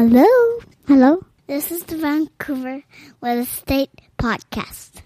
Hello? Hello? This is the Vancouver Real Estate Podcast.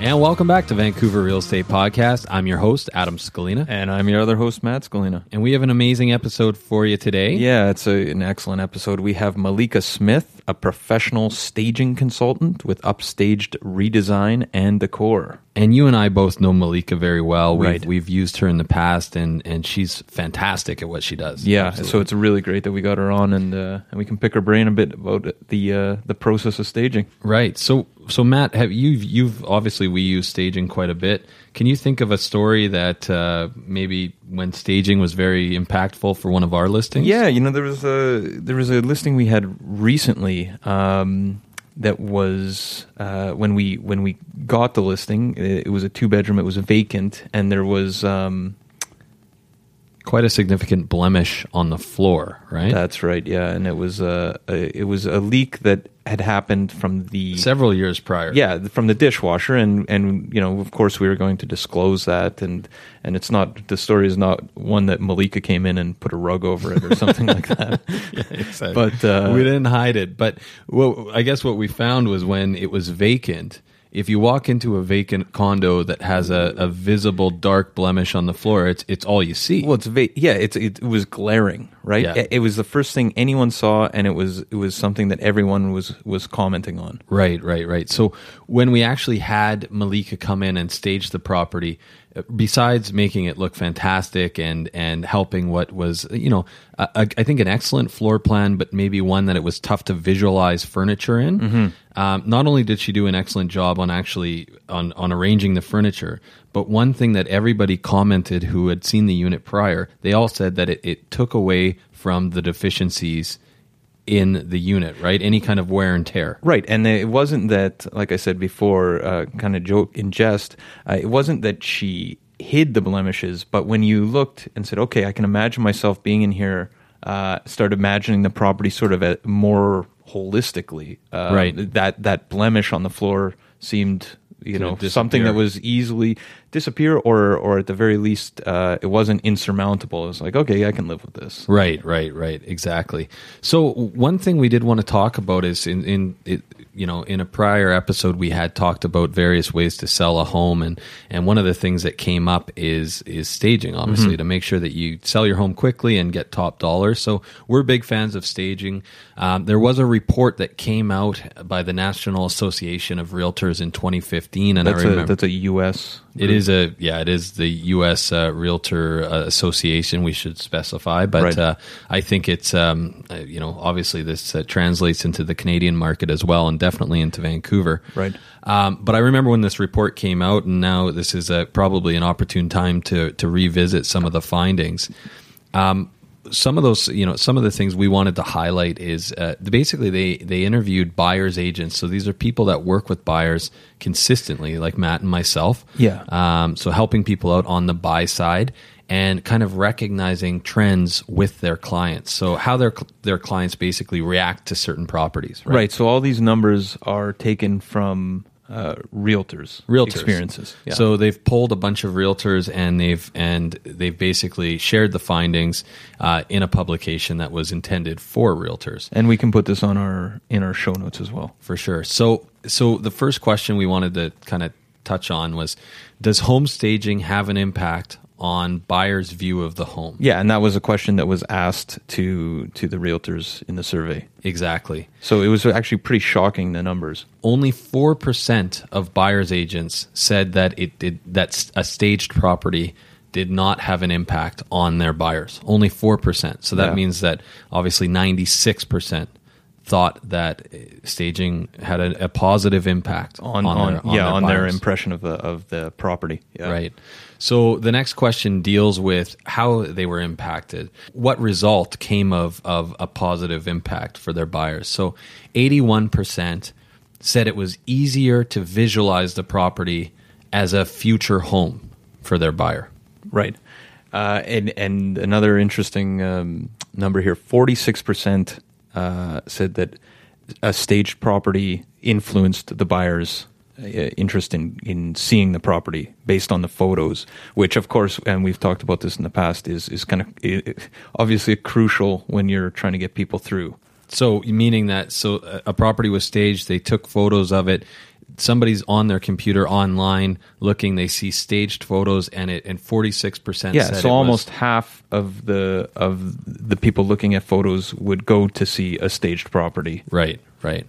And welcome back to Vancouver Real Estate Podcast. I'm your host, Adam Scalina, And I'm your other host, Matt Scalina. and we have an amazing episode for you today. Yeah, it's a, an excellent episode. We have Malika Smith, a professional staging consultant with upstaged redesign and decor. And you and I both know Malika very well. We've, Right. we've used her in the past, and, and she's fantastic at what she does. Yeah, Absolutely. so it's really great that we got her on, and uh, and we can pick her brain a bit about the uh, the process of staging. right. So, so Matt, have you you've obviously we use staging quite a bit. Can you think of a story that uh, maybe when staging was very impactful for one of our listings? Yeah, you know there was a there was a listing we had recently um, that was uh, when we when we got the listing. It, was a two bedroom. It was vacant, and there was. Um, quite a significant blemish on the floor, right? That's right. Yeah, and it was a, a it was a leak that had happened from the Several years prior. yeah from the dishwasher, and and you know of course we were going to disclose that, and and it's not the story is not one that Malika came in and put a rug over it or something like that. Exactly. But, uh, we didn't hide it. But well, I guess what we found was when it was vacant. If you walk into a vacant condo that has a, a visible dark blemish on the floor, it's it's all you see. Well, it's va- yeah, it's it, was glaring, right? Yeah. It, it was the first thing anyone saw, and it was it was something that everyone was was commenting on. Right, right, right. So when we actually had Malika come in and stage the property, uh, besides making it look fantastic and and helping what was you know a, a, I think an excellent floor plan, but maybe one that it was tough to visualize furniture in. Um, not only did she do an excellent job on actually on on arranging the furniture, but one thing that everybody commented who had seen the unit prior, they all said that it, it took away from the deficiencies in the unit, right? Any kind of wear and tear. Right, and it wasn't that, like I said before, uh, kind of joke in jest. Uh, it wasn't that she hid the blemishes, but when you looked and said, "Okay, I can imagine myself being in here," uh, start imagining the property sort of at more holistically. Uh, Right. That that blemish on the floor seemed, you know, something that was easily disappear, or or at the very least, uh, it wasn't insurmountable. It was like, okay, I can live with this. Right, right, right. Exactly. So one thing we did want to talk about is in in it, you know in a prior episode we had talked about various ways to sell a home and and one of the things that came up is is staging obviously to make sure that you sell your home quickly and get top dollar. So we're big fans of staging. Um, there was a report that came out by the National Association of Realtors in 2015, and That's I a remember that's a U.S. It is a yeah, it is the U.S. Uh, Realtor uh, Association. We should specify, but Right. uh, I think it's um, uh, you know obviously this uh, translates into the Canadian market as well, and definitely into Vancouver. Right. Um, but I remember when this report came out, and now this is a, probably an opportune time to to revisit some of the findings. Um, some of those, you know, some of the things we wanted to highlight is uh, basically they they interviewed buyers agents. So these are people that work with buyers consistently, like Matt and myself. Yeah. Um, so helping people out on the buy side and kind of recognizing trends with their clients. So how their their clients basically react to certain properties. Right. Right. So all these numbers are taken from uh, realtors, realtors experiences. Yeah. So they've pulled a bunch of realtors and they've and they've basically shared the findings uh, in a publication that was intended for realtors and we can put this on our in our show notes as well. for sure. So so the first question we wanted to kind of touch on was does home staging have an impact on buyers' view of the home? Yeah, and that was a question that was asked to to the realtors in the survey. Exactly. So it was actually pretty shocking the numbers. Only four percent of buyers agents said that it did that a staged property did not have an impact on their buyers. Only four percent. So that Yeah. means that obviously ninety six percent thought that staging had a, a positive impact On, on, their, yeah on their impression of the of the property. Yeah. Right. So the next question deals with how they were impacted. What result came of, of a positive impact for their buyers? So 81% said it was easier to visualize the property as a future home. for their buyer. Right. Uh, and and another interesting um, number here: forty six percent uh, said that a staged property influenced the buyer's uh, interest in in seeing the property based on the photos. Which, of course, and we've talked about this in the past, is is kind of obviously crucial when you're trying to get people through. So, meaning that so a property was staged, they took photos of it. Somebody's on their computer online looking. They see staged photos, and it and forty six percent. Yeah, so almost half of the of the people looking at photos would go to see a staged property. Right, right.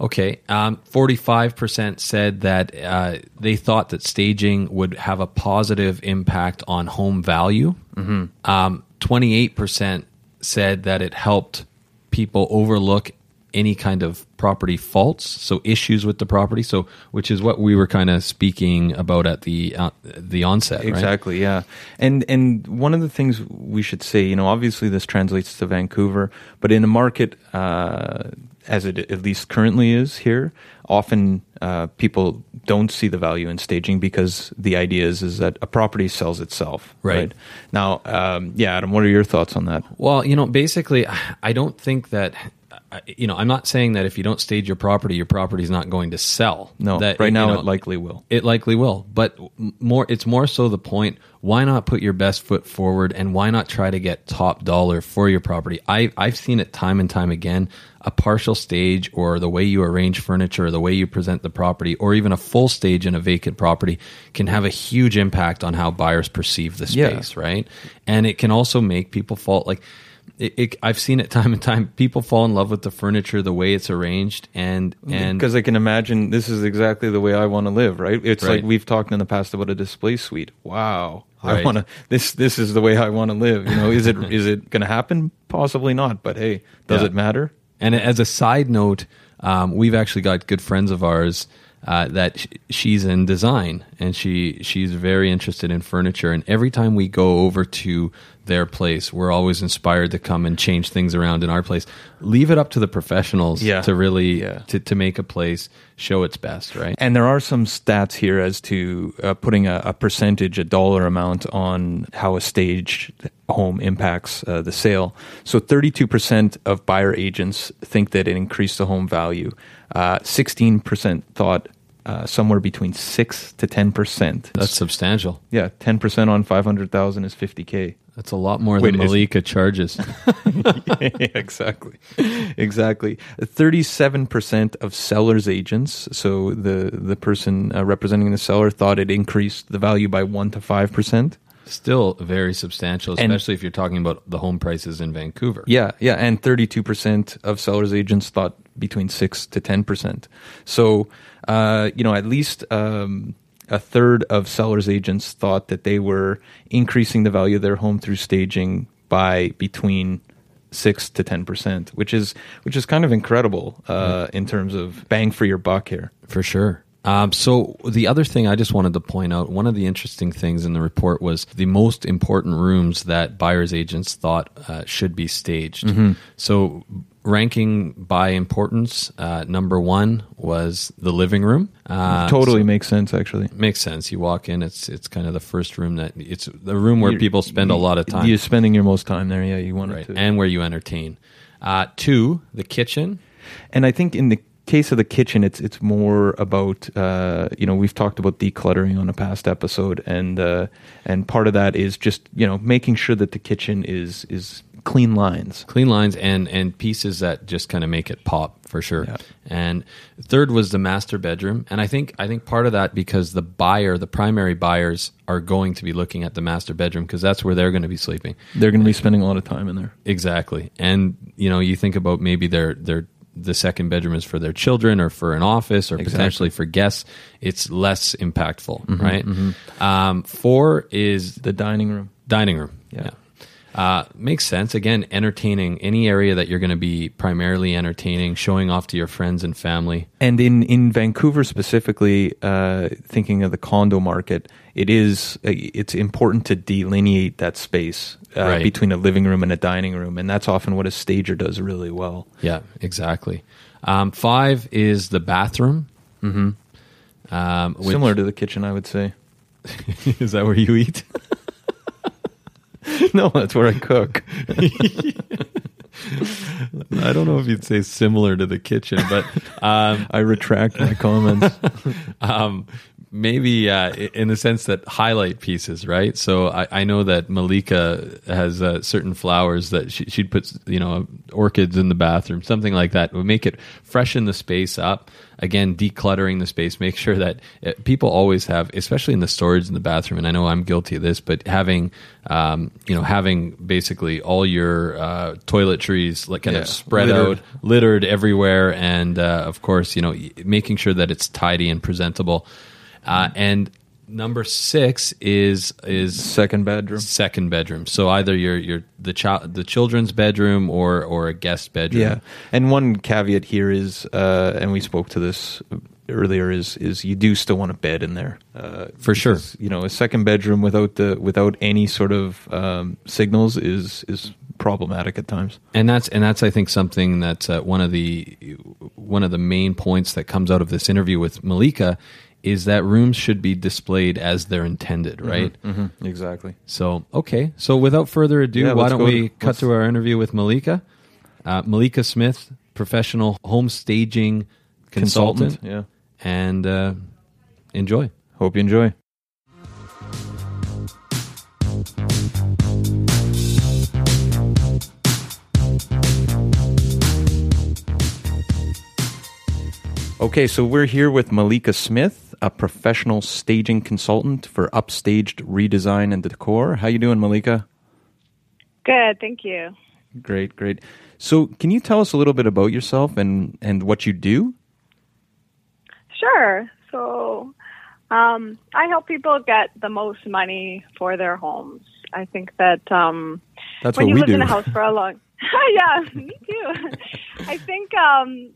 Okay. Um, 45% said that uh, they thought that staging would have a positive impact on home value. Mm-hmm. Um, 28% said that it helped people overlook any kind of property faults, so issues with the property. So, which is what we were kind of speaking about at the uh, the onset. Exactly. Right? Yeah. And and one of the things we should say, you know, obviously this translates to Vancouver, but in a market uh, as it at least currently is here, often uh, people don't see the value in staging because the idea is is that a property sells itself. Right, right? now, um, yeah, Adam, what are your thoughts on that? Well, you know, basically, I don't think that you know, I'm not saying that if you don't stage your property, your property is not going to sell. No, that, right now know, it likely will. It likely will, but more, it's more so the point. Why not put your best foot forward, and why not try to get top dollar for your property? I, I've seen it time and time again. A partial stage, or the way you arrange furniture, or the way you present the property, or even a full stage in a vacant property, can have a huge impact on how buyers perceive the space, yeah. right? And it can also make people fall like it, it, I've seen it time and time. People fall in love with the furniture, the way it's arranged, and and because I can imagine this is exactly the way I want to live. Right? It's Right. like we've talked in the past about a display suite. Wow, I want to. This this is the way I want to live. You know, is it is it going to happen? Possibly not. But hey, does Yeah. it matter? And as a side note, um, we've actually got good friends of ours uh, that sh- she's in design, and she she's very interested in furniture. And every time we go over to their place, we're always inspired to come and change things around in our place. Leave it up to the professionals Yeah. to really Yeah. to, to make a place show its best, right? And there are some stats here as to uh, putting a, a percentage, a dollar amount on how a staged home impacts uh, the sale. So 32% of buyer agents think that it increased the home value. Uh, 16% thought uh, somewhere between 6 to 10%. That's substantial. yeah, 10% on 500,000 is 50K. That's a lot more Wait, than is- Malika charges. yeah, exactly. Exactly. 37% of sellers agents, so the the person uh, representing the seller thought it increased the value by 1 to 5%. Still very substantial, And- especially if you're talking about the home prices in Vancouver. Yeah, yeah, and 32% of sellers agents thought between 6 to 10%. So, uh, you know, at least um, a third of sellers agents thought that they were increasing the value of their home through staging by between 6 to 10%, which is which is kind of incredible uh, in terms of bang for your buck here. For sure. Um, so the other thing I just wanted to point out, one of the interesting things in the report was the most important rooms that buyers agents thought uh, should be staged. Mm-hmm. So ranking by importance, uh, number one was the living room. Uh, totally makes sense actually. makes sense. You walk in, it's it's kind of the first room that it's the room where You're- people spend a lot of time, You're spending your most time there, yeah, you want right? to And where you entertain. Uh, two, the kitchen. And I think in the case of the kitchen, it's it's more about uh, you know we've talked about decluttering on a past episode, and uh, and part of that is just you know making sure that the kitchen is is clean lines. clean lines and and pieces that just kind of make it pop for sure. Yeah. And third was the master bedroom, and I think I think part of that because the buyer, the primary buyers, are going to be looking at the master bedroom because that's where they're going to be sleeping. They're going to be spending a lot of time in there. Exactly, and you know you think about maybe their their the second bedroom is for their children or for an office or Exactly. potentially for guests. It's less impactful, right? Um, four is The dining room. Dining room. Yeah. Yeah. Uh, makes sense. Again, entertaining any area that you're going to be primarily entertaining, showing off to your friends and family. And in, in Vancouver specifically, uh, thinking of the condo market, it is uh, it's important to delineate that space uh, Right. between a living room and a dining room, and that's often what a stager does really well. Yeah, exactly. Um, five is the bathroom. Mm-hmm. Um, which- Similar to the kitchen, I would say. Is that where you eat? no, that's where I cook. I don't know if you'd say similar to the kitchen, but um, I retract my comments. um, maybe uh, in the sense that highlight pieces, right? So I, I know that Malika has uh, certain flowers that she, she'd put, you know, orchids in the bathroom, something like that. would make it freshen the space up. Again, decluttering the space, make sure that uh, people always have, especially in the storage in the bathroom. And I know I'm guilty of this, but having, um, you know, having basically all your uh, toiletries like kind Yeah, of spread littered. out, littered everywhere, and uh, of course, you know, y- making sure that it's tidy and presentable. Uh, and number six is is Second bedroom. second bedroom. So either your your the child the children's bedroom or or a guest bedroom. Yeah, and one caveat here is, uh, and we spoke to this earlier, is is you do still want a bed in there uh, For sure. You know, a second bedroom without the without any sort of um, signals is is problematic at times. and that's and that's I think something that's uh, one of the one of the main points that comes out of this interview with Malika is that rooms should be displayed as they're intended, right? Mm-hmm. Exactly. So okay, so without further ado, Yeah, why don't we to- cut to our interview with Malika? Uh, Malika Smith, professional home staging consultant, Yeah. and uh, enjoy. Hope you enjoy. Okay, so we're here with Malika Smith, a professional staging consultant for upstaged redesign and decor. How you doing, Malika? Good, thank you. Great, great. So, can you tell us a little bit about yourself and and what you do? Sure. So, um, I help people get the most money for their homes. I think that um, That's when what you live do. in a house for a long, yeah, me too. I think um,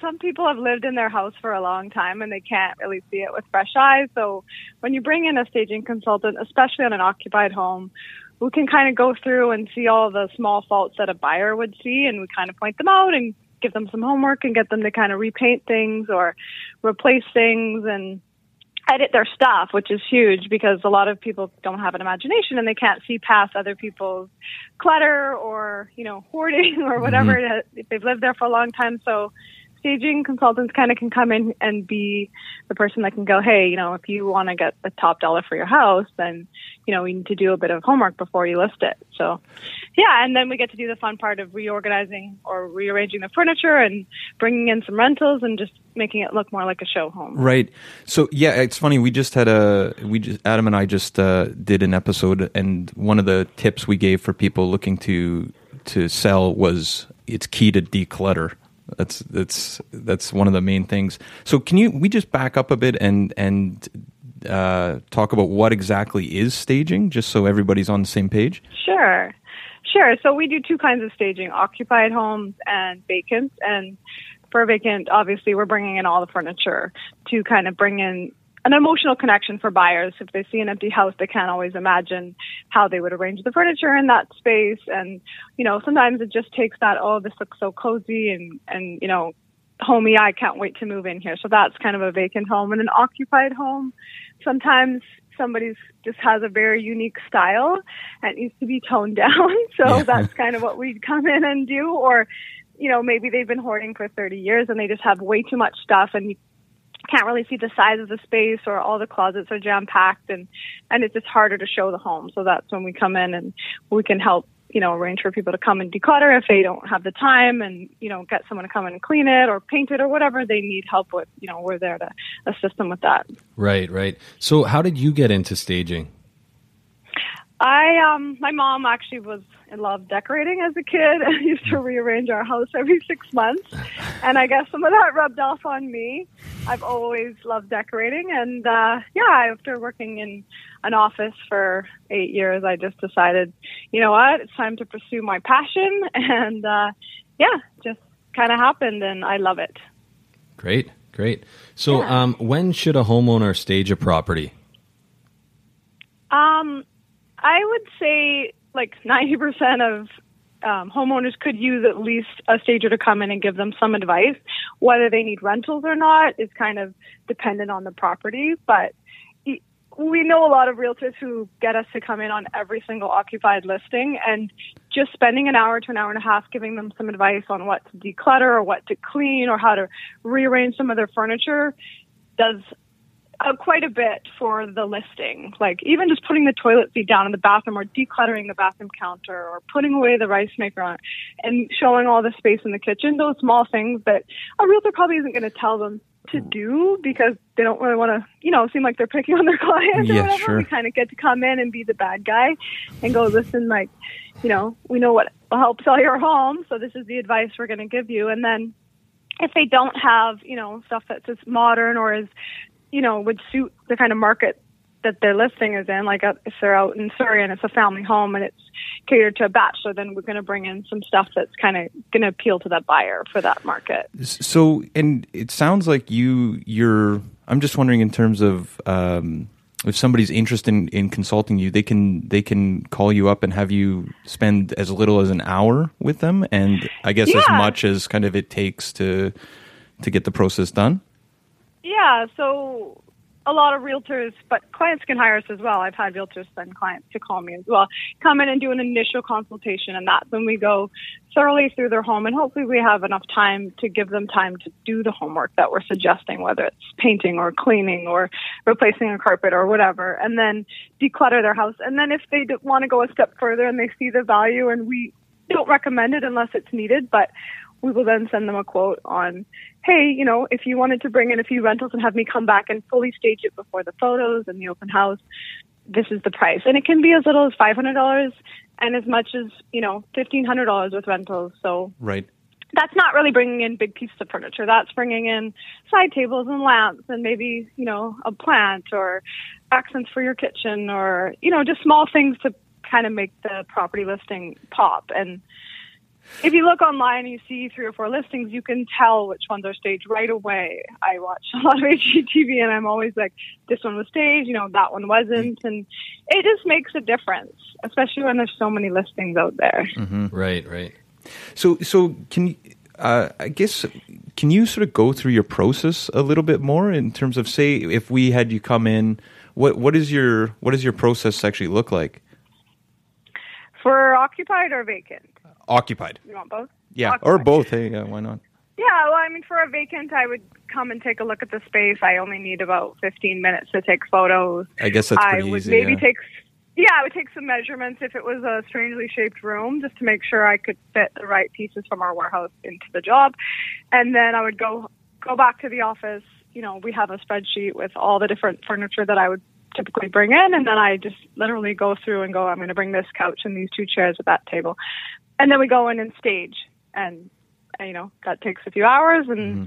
some people have lived in their house for a long time and they can't really see it with fresh eyes. So, when you bring in a staging consultant, especially on an occupied home, we can kind of go through and see all the small faults that a buyer would see, and we kind of point them out and give them some homework and get them to kind of repaint things or replace things and edit their stuff, which is huge because a lot of people don't have an imagination and they can't see past other people's clutter or, you know, hoarding or whatever mm-hmm. is, if they've lived there for a long time. So staging consultants kind of can come in and be the person that can go, hey, you know, if you want to get the top dollar for your house, then, you know, we need to do a bit of homework before you list it. So, yeah, and then we get to do the fun part of reorganizing or rearranging the furniture and bringing in some rentals and just making it look more like a show home. Right. So yeah, it's funny. We just had a we just Adam and I just uh, did an episode, and one of the tips we gave for people looking to to sell was it's key to declutter. That's that's that's one of the main things. So can you we just back up a bit and and uh, talk about what exactly is staging, just so everybody's on the same page? Sure. Sure. So we do two kinds of staging occupied homes and vacant. And for vacant, obviously, we're bringing in all the furniture to kind of bring in an emotional connection for buyers. If they see an empty house, they can't always imagine how they would arrange the furniture in that space. And, you know, sometimes it just takes that, oh, this looks so cozy and, and, you know, homey, I can't wait to move in here. So that's kind of a vacant home and an occupied home. Sometimes somebody's just has a very unique style and needs to be toned down. So Yeah. that's kind of what we'd come in and do. Or, you know, maybe they've been hoarding for 30 years and they just have way too much stuff and you can't really see the size of the space or all the closets are jam packed and, and it's just harder to show the home. So that's when we come in and we can help, you know, arrange for people to come and declutter if they don't have the time and, you know, get someone to come in and clean it or paint it or whatever they need help with. You know, we're there to assist them with that. Right, right. So how did you get into staging? I um my mom actually was in love decorating as a kid. and used to rearrange our house every six months, and I guess some of that rubbed off on me. I've always loved decorating, and uh, yeah, after working in an office for eight years, I just decided, you know what, it's time to pursue my passion, and uh, yeah, just kind of happened, and I love it. Great, great. So Yeah. um, when should a homeowner stage a property? Um, I would say like 90% of um, homeowners could use at least a stager to come in and give them some advice. Whether they need rentals or not is kind of dependent on the property. But we know a lot of realtors who get us to come in on every single occupied listing and just spending an hour to an hour and a half giving them some advice on what to declutter or what to clean or how to rearrange some of their furniture does uh, quite a bit for the listing. Like even just putting the toilet seat down in the bathroom or decluttering the bathroom counter or putting away the rice maker on and showing all the space in the kitchen, those small things that a realtor probably isn't going to tell them to do because they don't really want to, you know, seem like they're picking on their clients Yeah, or whatever. sure. We kind of get to come in and be the bad guy and go, listen, like, you know, we know what will help sell your home, so this is the advice we're going to give you. And then if they don't have, you know, stuff that's as modern or as, you know, would suit the kind of market that their listing is in, like uh, if they're out in Surrey and it's a family home and it's catered to a bachelor, then we're going to bring in some stuff that's kind of going to appeal to that buyer for that market. So, and it sounds like you, you're. I'm just wondering in terms of um, if somebody's interested in, in consulting you, they can they can call you up and have you spend as little as an hour with them, and I guess as much as kind of it takes to to get the process done. Yeah, so a lot of realtors, but clients can hire us as well. I've had realtors send clients to call me as well, come in and do an initial consultation, and that's when we go thoroughly through their home, and hopefully we have enough time to give them time to do the homework that we're suggesting, whether it's painting or cleaning or replacing a carpet or whatever, and then declutter their house. And then if they want to go a step further and they see the value, and we don't recommend it unless it's needed, but we will then send them a quote on, hey, you know, if you wanted to bring in a few rentals and have me come back and fully stage it before the photos and the open house, this is the price. And it can be as little as $500 and as much as, you know, $1,500 with rentals. So Right. that's not really bringing in big pieces of furniture. That's bringing in side tables and lamps and maybe, you know, a plant or accents for your kitchen or, you know, just small things to kind of make the property listing pop. And if you look online and you see three or four listings, you can tell which ones are staged right away. I watch a lot of HGTV and I'm always like, this one was staged, you know, that one wasn't. And it just makes a difference, especially when there's so many listings out there. Right, right. So, so can you? Uh, I guess can you sort of go through your process a little bit more in terms of say if we had you come in, what what is your what does your process actually look like? For occupied or vacant? Occupied, You want both? yeah, Occupied. or both. Hey, yeah, why not? Yeah, well, I mean, for a vacant, I would come and take a look at the space. I only need about 15 minutes to take photos. I guess that's I pretty would easy. maybe yeah. take, yeah, I would take some measurements if it was a strangely shaped room, just to make sure I could fit the right pieces from our warehouse into the job, and then I would go go back to the office. You know, we have a spreadsheet with all the different furniture that I would typically bring in, and then I just literally go through and go, I'm going to bring this couch and these two chairs at that table, and then we go in and stage, and you know that takes a few hours and mm-hmm.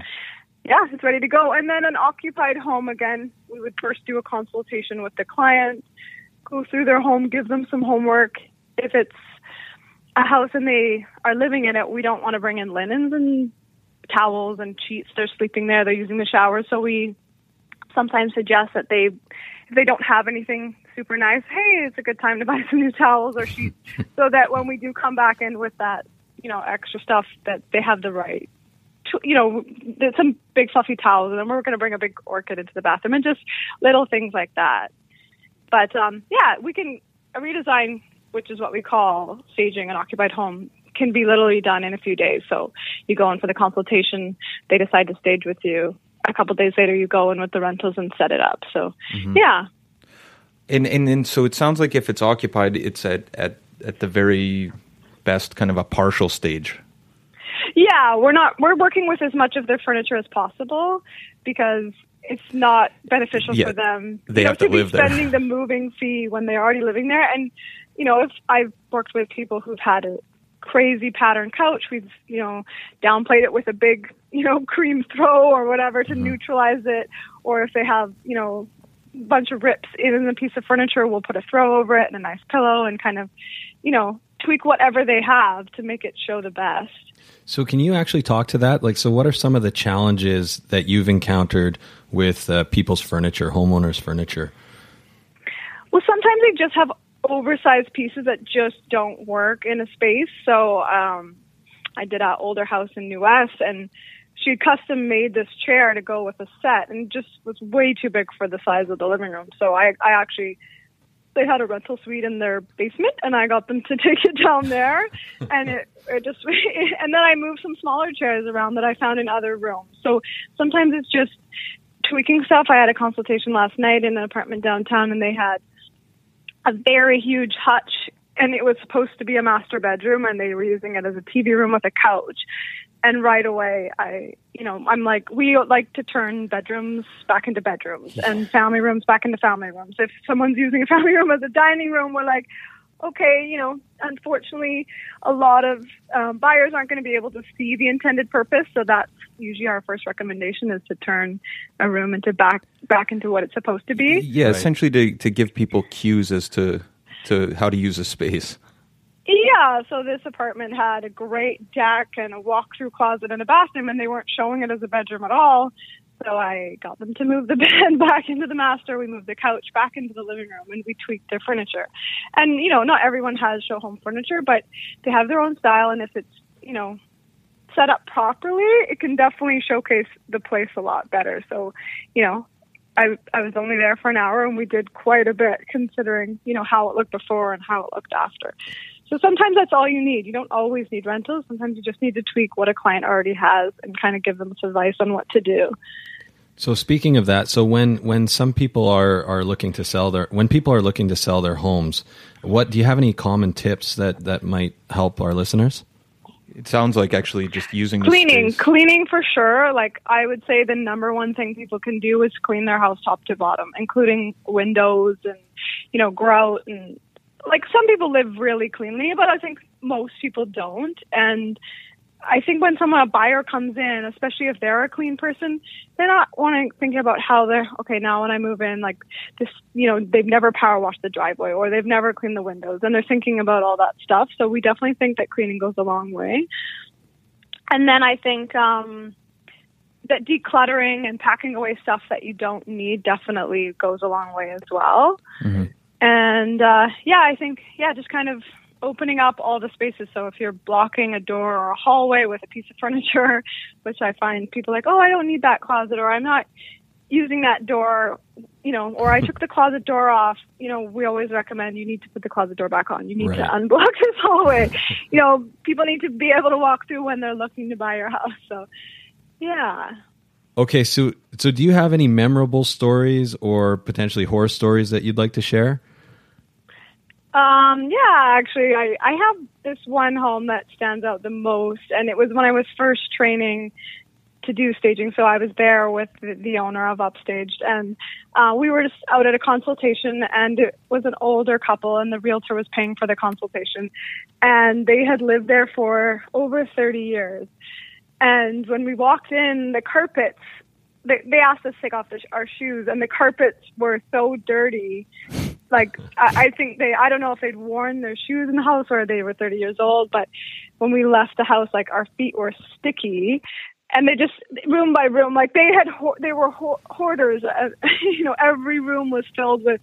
yeah it's ready to go. And then an occupied home again. We would first do a consultation with the client go through their home give them some homework. If it's a house and they are living in it we don't want to bring in linens and towels and sheets. They're sleeping there. They're using the shower. So we sometimes suggest that they if they don't have anything super nice hey it's a good time to buy some new towels or sheets so that when we do come back in with that you know extra stuff that they have the right to, you know some big fluffy towels and then we're going to bring a big orchid into the bathroom and just little things like that. But um yeah we can a redesign which is what we call staging an occupied home can be literally done in a few days. So you go in for the consultation they decide to stage with you a couple days later you go in with the rentals and set it up so mm-hmm. yeah And and and so it sounds like if it's occupied, it's at at at the very best kind of a partial stage. Yeah, we're not we're working with as much of their furniture as possible because it's not beneficial Yeah, for them. they you know, have to be live there. spending the moving fee when they're already living there. And you know, if I've worked with people who've had a crazy pattern couch, we've you know downplayed it with a big you know cream throw or whatever Mm-hmm. to neutralize it. Or if they have you know a bunch of rips in the piece of furniture, we'll put a throw over it and a nice pillow and kind of you know tweak whatever they have to make it show the best. So, can you actually talk to that? Like, so what are some of the challenges that you've encountered with uh, people's furniture, homeowners' furniture? Well, sometimes they just have oversized pieces that just don't work in a space. So um, I did an older house in New West, and she custom made this chair to go with a set and just was way too big for the size of the living room. So I, I actually, they had a rental suite in their basement and I got them to take it down there. and it, it just, and then I moved some smaller chairs around that I found in other rooms. So sometimes it's just tweaking stuff. I had a consultation last night in an apartment downtown and they had a very huge hutch and it was supposed to be a master bedroom and they were using it as a TV room with a couch. And right away, I, you know, I'm like, we like to turn bedrooms back into bedrooms and family rooms back into family rooms. If someone's using a family room as a dining room, we're like, okay, you know, unfortunately, a lot of um, buyers aren't going to be able to see the intended purpose. So that's usually our first recommendation is to turn a room into back back into what it's supposed to be. Yeah, Right. essentially to, to give people cues as to to how to use a space. Yeah, so this apartment had a great deck and a walk-through closet and a bathroom, and they weren't showing it as a bedroom at all. So I got them to move the bed back into the master. We moved the couch back into the living room, and we tweaked their furniture. And you know, not everyone has show home furniture, but they have their own style, and if it's you know set up properly, it can definitely showcase the place a lot better. So, you know, I I was only there for an hour, and we did quite a bit considering you know how it looked before and how it looked after. So sometimes that's all you need. You don't always need rentals. Sometimes you just need to tweak what a client already has and kind of give them some advice on what to do. So speaking of that, so when when some people are are looking to sell their when people are looking to sell their homes, what do you have any common tips that that might help our listeners? It sounds like actually just using the Cleaning, space. cleaning for sure. Like I would say the number one thing people can do is clean their house top to bottom, including windows and, you know, grout and like some people live really cleanly, but I think most people don't. And I think when someone a buyer comes in, especially if they're a clean person, they're not wanting thinking about how they're okay now when I move in, like this, you know, they've never power washed the driveway or they've never cleaned the windows, and they're thinking about all that stuff. So we definitely think that cleaning goes a long way. And then I think um, that decluttering and packing away stuff that you don't need definitely goes a long way as well. And uh, yeah, I think yeah, just kind of opening up all the spaces. So if you're blocking a door or a hallway with a piece of furniture, which I find people like, oh, I don't need that closet, or I'm not using that door, you know, or I took the closet door off. You know, we always recommend you need to put the closet door back on. You need to unblock this hallway. you know, people need to be able to walk through when they're looking to buy your house. So yeah. Okay, so so do you have any memorable stories or potentially horror stories that you'd like to share? Um, yeah, actually, I, I have this one home that stands out the most, and it was when I was first training to do staging. So I was there with the, the owner of Upstaged, and uh, we were just out at a consultation, and it was an older couple, and the realtor was paying for the consultation, and they had lived there for over 30 years. And when we walked in, the carpets they, they asked us to take off the, our shoes, and the carpets were so dirty. Like I, I think they, I don't know if they'd worn their shoes in the house or they were 30 years old. But when we left the house, like our feet were sticky, and they just room by room, like they had, they were ho- hoarders. You know, every room was filled with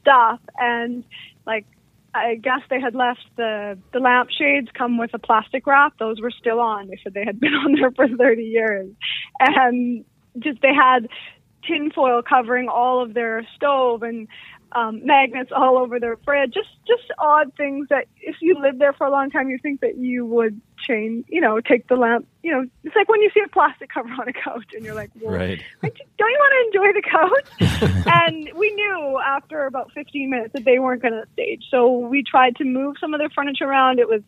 stuff, and like I guess they had left the the lampshades come with a plastic wrap. Those were still on. They said they had been on there for 30 years, and just they had tinfoil covering all of their stove and um, magnets all over their fridge. Just just odd things that if you lived there for a long time, you think that you would change. You know, take the lamp. You know, it's like when you see a plastic cover on a couch and you're like, well, Right. like, don't you want to enjoy the couch? and we knew after about 15 minutes that they weren't going to stage. So we tried to move some of their furniture around. It was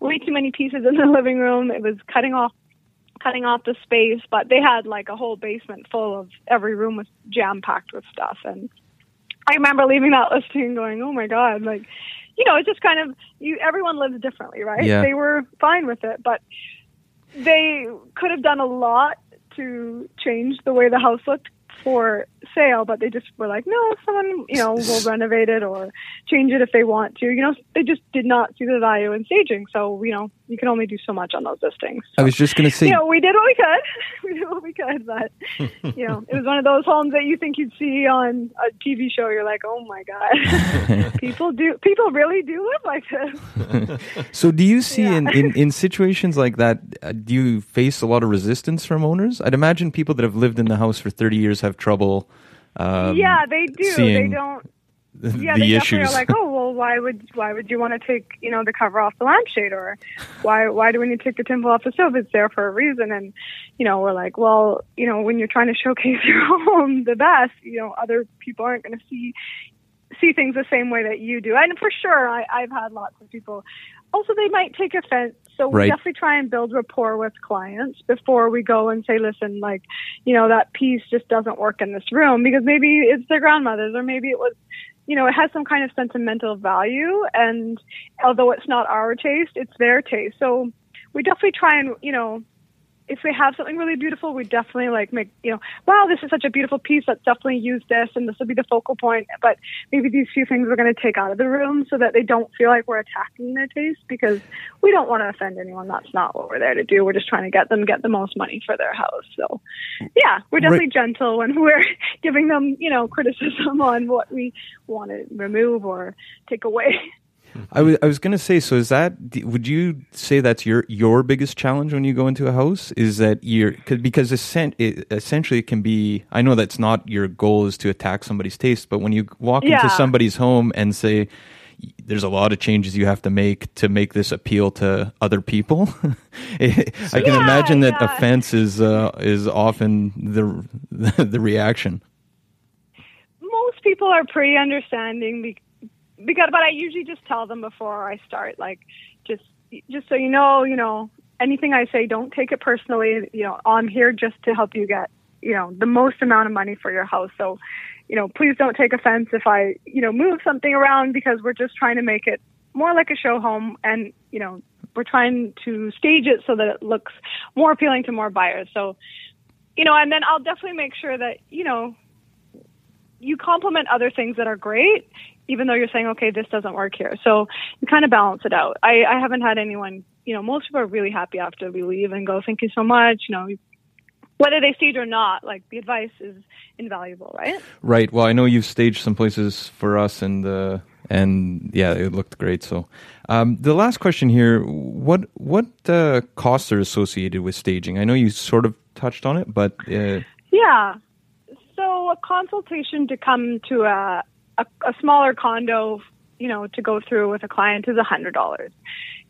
way too many pieces in the living room. It was cutting off cutting off the space, but they had like a whole basement full of every room was jam packed with stuff. And I remember leaving that listing and going, "Oh my god!" Like, you know, it's just kind of you. Everyone lives differently, right? Yeah. They were fine with it, but they could have done a lot to change the way the house looked for sale, but they just were like, no, someone, you know, will renovate it or change it if they want to. You know, they just did not see the value in staging. So, you know, you can only do so much on those listings. I was just going to say, You know, we did what we could. We did what we could, but you know, it was one of those homes that you think you'd see on a TV show. You're like, oh my god, people do, people really do live like this. so do you see Yeah. in, in, in situations like that, uh, do you face a lot of resistance from owners? I'd imagine people that have lived in the house for 30 years have trouble. Um, yeah, they do. They don't. Yeah, the they issues. definitely are like, oh well, why would why would you want to take you know the cover off the lampshade or why why do we need to take the tinsel off the stove? It's there for a reason, and you know we're like, well, you know when you're trying to showcase your home the best, you know other people aren't going to see see things the same way that you do, and for sure, I, I've had lots of people. Also, they might take offense. So we Right. definitely try and build rapport with clients before we go and say, listen, like, you know, that piece just doesn't work in this room because maybe it's their grandmother's or maybe it was you know, it has some kind of sentimental value. And although it's not our taste, it's their taste. So we definitely try and, you know, if we have something really beautiful, we definitely like make, you know, wow, this is such a beautiful piece. Let's definitely use this and this will be the focal point. But maybe these few things we're going to take out of the room so that they don't feel like we're attacking their taste because we don't want to offend anyone. That's not what we're there to do. We're just trying to get them get the most money for their house. So yeah, we're definitely gentle when we're giving them, you know, criticism on what we want to remove or take away. I was I was gonna say. So is that? Would you say that's your your biggest challenge when you go into a house? Is that you're 'cause- because essentially it can be. I know that's not your goal is to attack somebody's taste, but when you walk Yeah. into somebody's home and say. There's a lot of changes you have to make to make this appeal to other people. I can Yeah, imagine that yeah. offense is uh, is often the the reaction. most people are pretty understanding because but I usually just tell them before I start like just just so you know, you know, anything I say don't take it personally, you know, I'm here just to help you get, you know, the most amount of money for your house. So, you know, please don't take offense if I, you know, move something around because we're just trying to make it more like a show home and, you know, we're trying to stage it so that it looks more appealing to more buyers. So, you know, and then I'll definitely make sure that, you know, you compliment other things that are great, even though you're saying, okay, this doesn't work here. So you kind of balance it out. I, I haven't had anyone, you know, most people are really happy after we leave and go, thank you so much. You know, whether they stage or not, like the advice is invaluable, right? Right. Well, I know you've staged some places for us, and uh, and yeah, it looked great. So, um, the last question here: what what uh, costs are associated with staging? I know you sort of touched on it, but uh, Yeah. So a consultation to come to a, a, a smaller condo, you know, to go through with a client is a hundred dollars.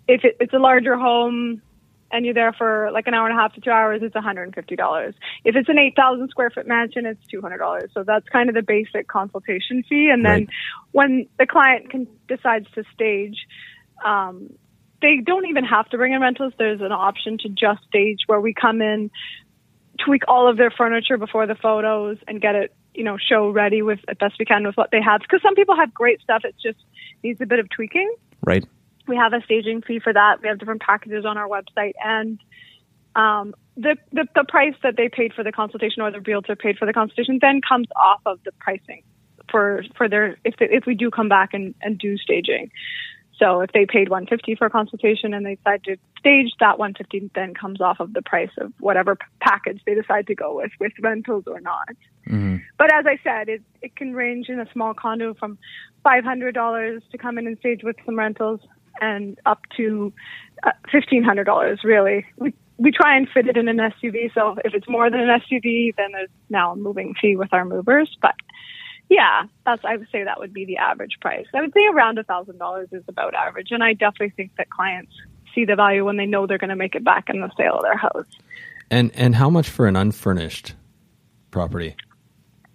If it, it's a larger home and you're there for like an hour and a half to two hours, it's one hundred and fifty dollars. If it's an eight thousand square foot mansion, it's two hundred dollars. So that's kind of the basic consultation fee. And then Right. when the client can, decides to stage, um, they don't even have to bring in rentals. There's an option to just stage where we come in, tweak all of their furniture before the photos and get it, you know, show ready with as best we can with what they have. Because some people have great stuff. It just needs a bit of tweaking. right, We have a staging fee for that. We have different packages on our website and um, the, the the price that they paid for the consultation or the realtor paid for the consultation then comes off of the pricing for for their if they, if we do come back and, and do staging. So if they paid 150 for a consultation and they decide to stage, that 150 then comes off of the price of whatever p- package they decide to go with, with rentals or not. But as I said, it it can range in a small condo from $500 to come in and stage with some rentals and up to uh, $1,500 really. We we try and fit it in an SUV. So if it's more than an SUV, then there's now a moving fee with our movers. But yeah, that's I would say that would be the average price. I would say around a thousand dollars is about average, and I definitely think that clients see the value when they know they're going to make it back in the sale of their house. And and how much for an unfurnished property?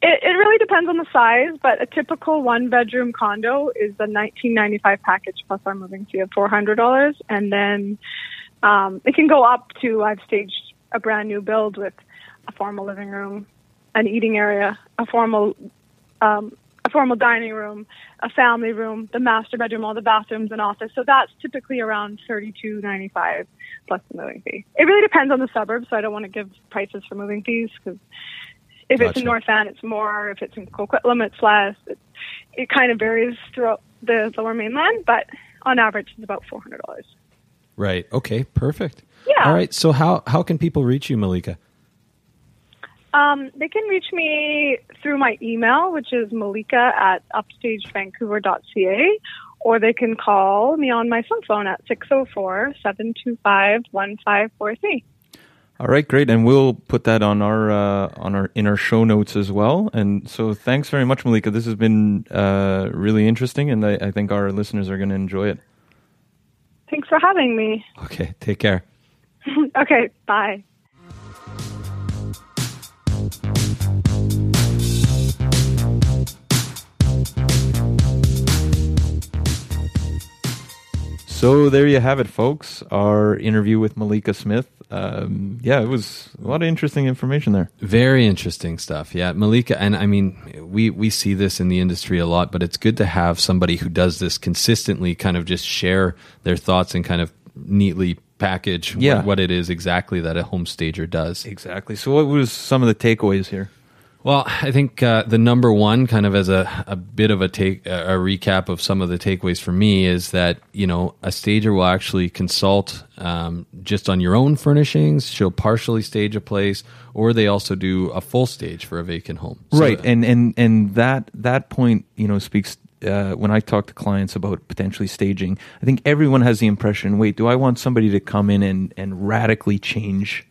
It, it really depends on the size, but a typical one bedroom condo is a 1995 package plus our moving fee of $400, and then um, it can go up to I've staged a brand new build with a formal living room, an eating area, a formal um, a formal dining room, a family room, the master bedroom, all the bathrooms and office. So that's typically around thirty-two ninety-five plus the moving fee. It really depends on the suburb, so I don't want to give prices for moving fees because If it's in North Van, it's more. If it's in Coquitlam, it's less. It, it kind of varies throughout the lower mainland, but on average, it's about four hundred dollars. Right. Okay. Perfect. Yeah. All right. So how how can people reach you, Malika? Um, they can reach me through my email, which is malika at upstagedvancouver.ca, or they can call me on my cell phone at 604 725 1543. All right, great, and we'll put that on our uh, on our in our show notes as well. And so, thanks very much, Malika. This has been uh, really interesting, and I, I think our listeners are going to enjoy it. Thanks for having me. Okay. Take care. okay, bye. So there you have it, folks. Our interview with Malika Smith. Um, yeah, it was a lot of interesting information there. Very interesting stuff. Yeah, Malika, and I mean, we we see this in the industry a lot, but it's good to have somebody who does this consistently, kind of just share their thoughts and kind of neatly package what- what, it is exactly that a home stager does. Exactly. So, what was some of the takeaways here? Well, I think uh, the number one, kind of as a, a bit of a take a recap of some of the takeaways for me, is that you know a stager will actually consult um, just on your own furnishings. She'll partially stage a place, or they also do a full stage for a vacant home. So- right and and and that that point you know speaks uh, when i talk to clients about potentially staging i think everyone has the impression wait do i want somebody to come in and and radically change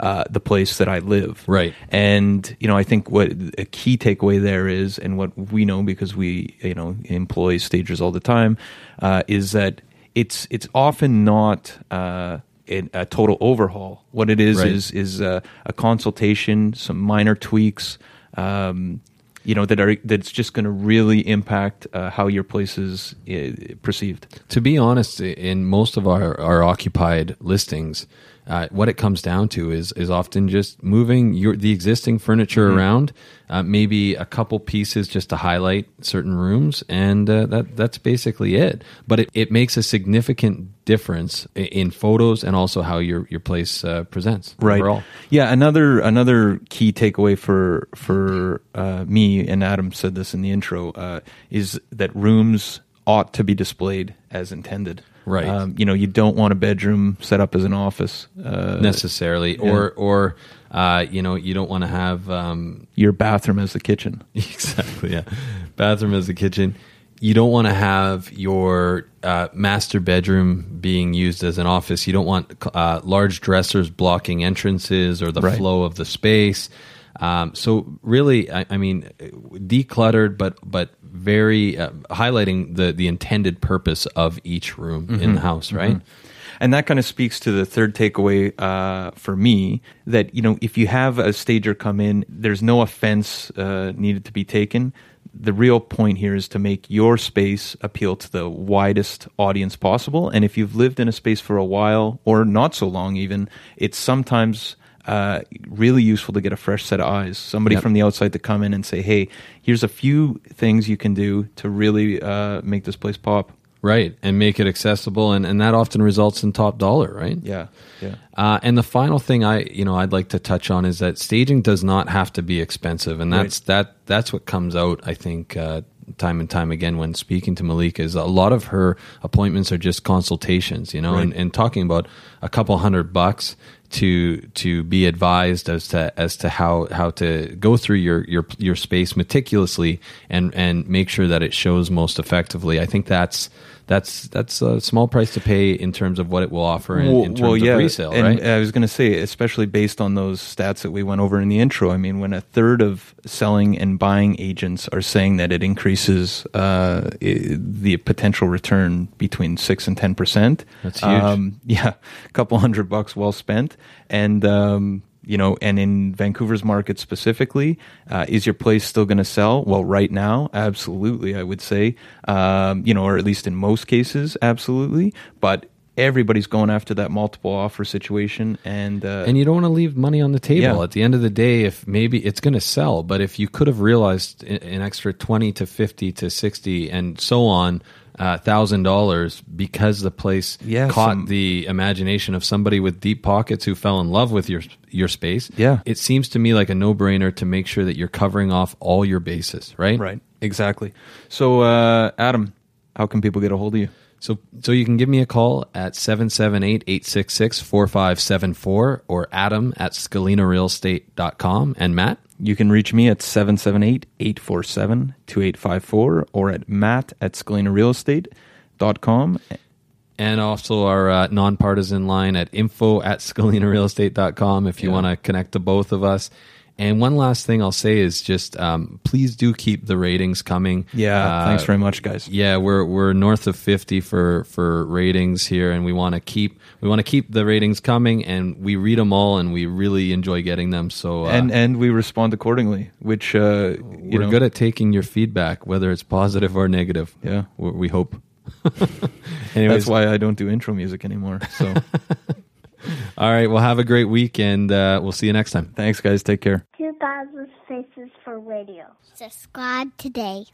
uh, the place that I live, Right. And you know, I think what a key takeaway there is, and what we know because we you know employ stagers all the time, uh, is that it's it's often not uh, a, a total overhaul. What it is Right. is is uh, a consultation, some minor tweaks. Um, you know that are that's just going to really impact uh, how your place is uh, perceived. to be honest, in most of our, our occupied listings, uh, what it comes down to is is often just moving your the existing furniture around, uh, maybe a couple pieces just to highlight certain rooms, and uh, that that's basically it. But it, it makes a significant difference in photos and also how your your place uh, presents right overall. yeah another another key takeaway for for uh, me and adam said this in the intro uh, is that rooms ought to be displayed as intended Right. um, you know you don't want a bedroom set up as an office uh, necessarily, or or uh, you know you don't want to have um, your bathroom as the kitchen Exactly. Yeah. Bathroom as a kitchen. You don't want to have your uh, master bedroom being used as an office. You don't want uh, large dressers blocking entrances or the Right. flow of the space. Um, so really, I, I mean, decluttered, but but very uh, highlighting the the intended purpose of each room in the house, right? And that kind of speaks to the third takeaway uh, for me that, you know, if you have a stager come in, there's no offense uh, needed to be taken. The real point here is to make your space appeal to the widest audience possible. And if you've lived in a space for a while or not so long, even, it's sometimes uh, really useful to get a fresh set of eyes, somebody Yep. from the outside to come in and say, hey, here's a few things you can do to really uh, make this place pop. Right, and make it accessible, and, and that often results in top dollar, right? Yeah, yeah. Uh, and the final thing I, you know, I'd like to touch on is that staging does not have to be expensive, and that's that that's what comes out. I think uh, time and time again when speaking to Malika is a lot of her appointments are just consultations, you know, and, and talking about a couple hundred bucks to to be advised as to as to how how to go through your your your space meticulously and and make sure that it shows most effectively. I think that's that's that's a small price to pay in terms of what it will offer in, in terms of resale, and right? I was going to say, especially based on those stats that we went over in the intro. I mean, when a third of selling and buying agents are saying that it increases uh, the potential return between six and ten percent, That's huge. Um, yeah, a couple hundred bucks well spent, and. Um, you know, and in Vancouver's market specifically, uh, is your place still going to sell? Well, right now, absolutely, I would say, um, you know, or at least in most cases, absolutely. But everybody's going after that multiple offer situation, and uh, and you don't want to leave money on the table Yeah. at the end of the day if maybe it's going to sell but if you could have realized an extra 20 to 50 to 60 and so on thousand dollars because the place Yeah, caught some- the imagination of somebody with deep pockets who fell in love with your your space Yeah. it seems to me like a no-brainer to make sure that you're covering off all your bases right right, exactly. So, uh, Adam, how can people get a hold of you? So, so you can give me a call at 778-866-4574 or adam at scalinarealestate.com. And Matt? You can reach me at 778-847-2854 or at matt at scalinarealestate.com. And also our uh, nonpartisan line at info at scalinarealestate.com if you Yeah. want to connect to both of us. And one last thing I'll say is just um, please do keep the ratings coming. Yeah, Uh, thanks very much, guys. Yeah, we're we're north of fifty for for ratings here, and we want to keep we want to keep the ratings coming, and we read them all, and we really enjoy getting them. So uh, and and we respond accordingly, which uh, you we're know, good at taking your feedback, whether it's positive or negative. Yeah. we, we hope. Anyways, That's why I don't do intro music anymore. So All right. Well, have a great week, and uh, we'll see you next time. Thanks, guys. Take care. 2,000 Faces for Radio. Subscribe today.